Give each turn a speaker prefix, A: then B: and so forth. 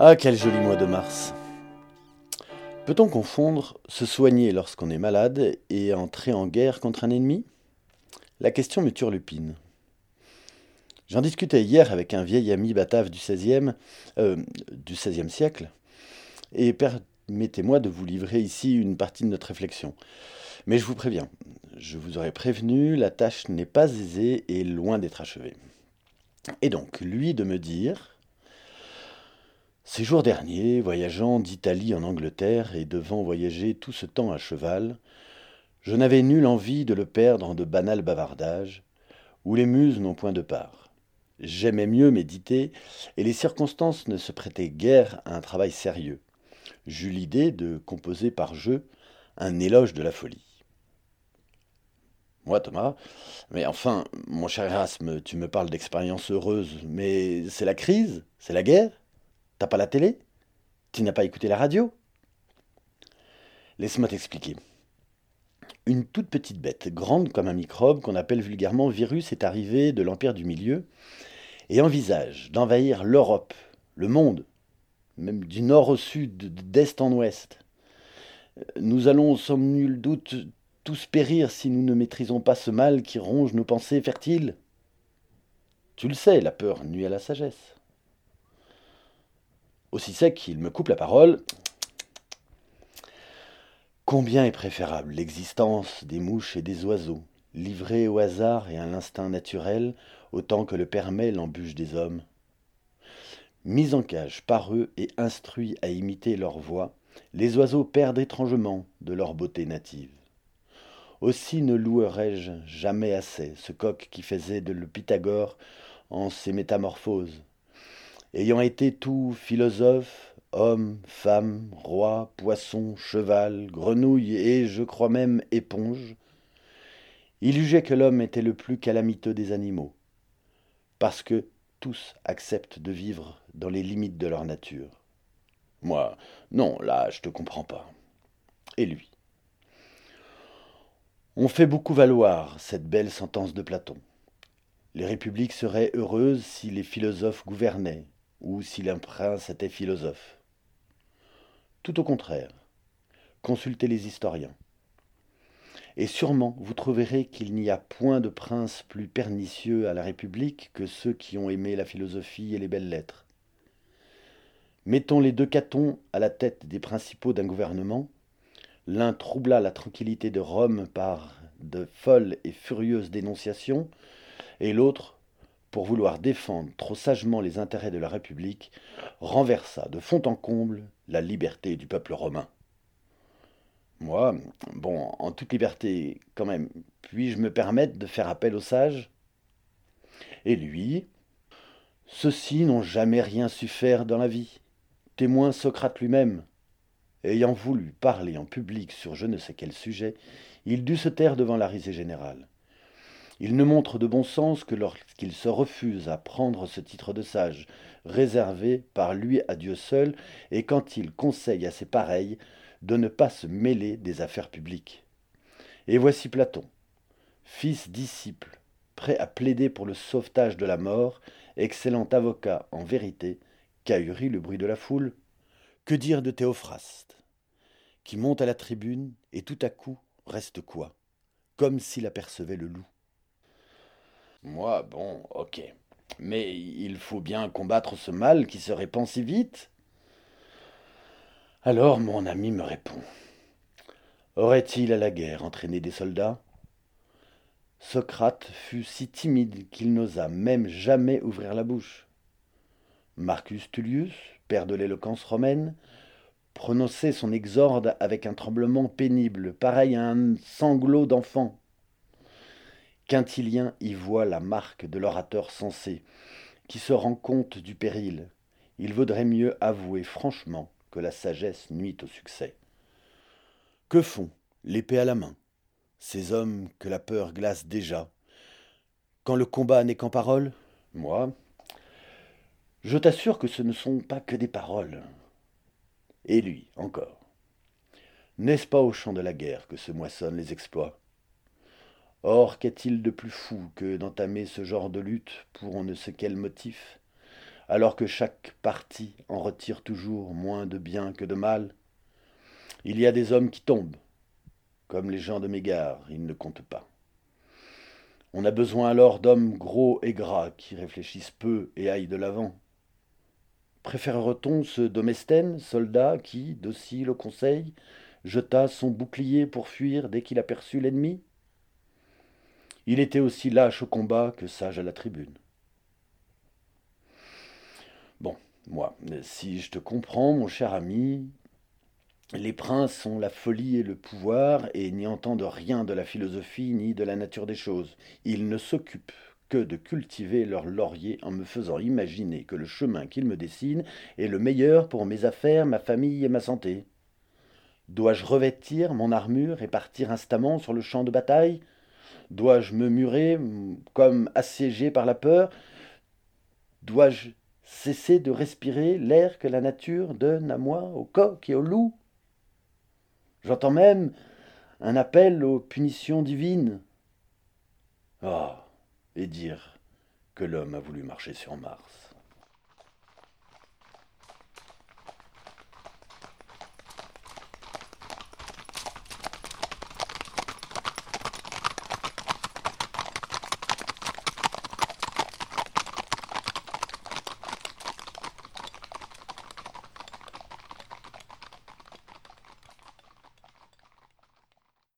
A: Ah, quel joli mois de mars. Peut-on confondre se soigner lorsqu'on est malade et entrer en guerre contre un ennemi? La question me turlupine. J'en discutais hier avec un vieil ami batave du XVIe, euh, siècle, et permettez-moi de vous livrer ici une partie de notre réflexion. Mais je vous préviens, je vous aurais prévenu, la tâche n'est pas aisée et loin d'être achevée. Et donc, lui de me dire, ces jours derniers, voyageant d'Italie en Angleterre et devant voyager tout ce temps à cheval, je n'avais nulle envie de le perdre en de banals bavardages, où les muses n'ont point de part. J'aimais mieux méditer, et les circonstances ne se prêtaient guère à un travail sérieux. J'eus l'idée de composer par jeu un éloge de la folie. Moi, Thomas, mais enfin, mon cher Erasme, tu me parles d'expériences heureuses, mais c'est la crise, c'est la guerre? T'as pas la télé? Tu n'as pas écouté la radio? Laisse-moi t'expliquer. Une toute petite bête, grande comme un microbe, qu'on appelle vulgairement virus, est arrivée de l'Empire du Milieu et envisage d'envahir l'Europe, le monde, même du nord au sud, d'est en ouest. Nous allons, sans nul doute, tous périr si nous ne maîtrisons pas ce mal qui ronge nos pensées fertiles. Tu le sais, la peur nuit à la sagesse aussi sec qu'il me coupe la parole. Combien est préférable l'existence des mouches et des oiseaux, livrés au hasard et à l'instinct naturel, autant que le permet l'embûche des hommes? Mis en cage par eux et instruits à imiter leur voix, les oiseaux perdent étrangement de leur beauté native. Aussi ne louerai-je jamais assez ce coq qui faisait de le Pythagore en ses métamorphoses, ayant été tout philosophe, homme, femme, roi, poisson, cheval, grenouille et, je crois même, éponge, il jugeait que l'homme était le plus calamiteux des animaux, parce que tous acceptent de vivre dans les limites de leur nature. Moi, non, là, je te comprends pas. Et lui? On fait beaucoup valoir cette belle sentence de Platon. Les républiques seraient heureuses si les philosophes gouvernaient, ou si un prince était philosophe. Tout au contraire, consultez les historiens. Et sûrement vous trouverez qu'il n'y a point de prince plus pernicieux à la République que ceux qui ont aimé la philosophie et les belles lettres. Mettons les deux catons à la tête des principaux d'un gouvernement. L'un troubla la tranquillité de Rome par de folles et furieuses dénonciations, et l'autre pour vouloir défendre trop sagement les intérêts de la République, renversa de fond en comble la liberté du peuple romain. Moi, bon, en toute liberté, quand même, puis-je me permettre de faire appel aux sages? Et lui Ceux-ci n'ont jamais rien su faire dans la vie. Témoin Socrate lui-même. Ayant voulu parler en public sur je ne sais quel sujet, il dut se taire devant la risée générale. Il ne montre de bon sens que lorsqu'il se refuse à prendre ce titre de sage, réservé par lui à Dieu seul, et quand il conseille à ses pareils de ne pas se mêler des affaires publiques. Et voici Platon, fils disciple, prêt à plaider pour le sauvetage de la mort, excellent avocat en vérité, qu'ahurit le bruit de la foule. Que dire de Théophraste, qui monte à la tribune et tout à coup reste quoi, comme s'il apercevait le loup. Moi, bon, ok. Mais il faut bien combattre ce mal qui se répand si vite. Alors mon ami me répond. Aurait-il à la guerre entraîné des soldats? Socrate fut si timide qu'il n'osa même jamais ouvrir la bouche. Marcus Tullius, père de l'éloquence romaine, prononçait son exorde avec un tremblement pénible, pareil à un sanglot d'enfant. Quintilien y voit la marque de l'orateur sensé, qui se rend compte du péril. Il vaudrait mieux avouer franchement que la sagesse nuit au succès. Que font, l'épée à la main, ces hommes que la peur glace déjà? Quand le combat n'est qu'en paroles Moi, je t'assure que ce ne sont pas que des paroles. Et lui, encore. N'est-ce pas au champ de la guerre que se moissonnent les exploits? Or, qu'est-il de plus fou que d'entamer ce genre de lutte pour on ne sait quel motif? Alors que chaque parti en retire toujours moins de bien que de mal. Il y a des hommes qui tombent, comme les gens de Mégare, ils ne comptent pas. On a besoin alors d'hommes gros et gras qui réfléchissent peu et aillent de l'avant. Préférera-t-on ce Domestène, soldat qui, docile au conseil, jeta son bouclier pour fuir dès qu'il aperçut l'ennemi? Il était aussi lâche au combat que sage à la tribune. Bon, moi, si je te comprends, mon cher ami, les princes sont la folie et le pouvoir, et n'y entendent rien de la philosophie ni de la nature des choses. Ils ne s'occupent que de cultiver leur laurier en me faisant imaginer que le chemin qu'ils me dessinent est le meilleur pour mes affaires, ma famille et ma santé. Dois-je revêtir mon armure et partir instamment sur le champ de bataille? Dois-je me murer comme assiégé par la peur? Dois-je cesser de respirer l'air que la nature donne à moi, au coq et au loup? J'entends même un appel aux punitions divines. Ah, et dire que l'homme a voulu marcher sur Mars.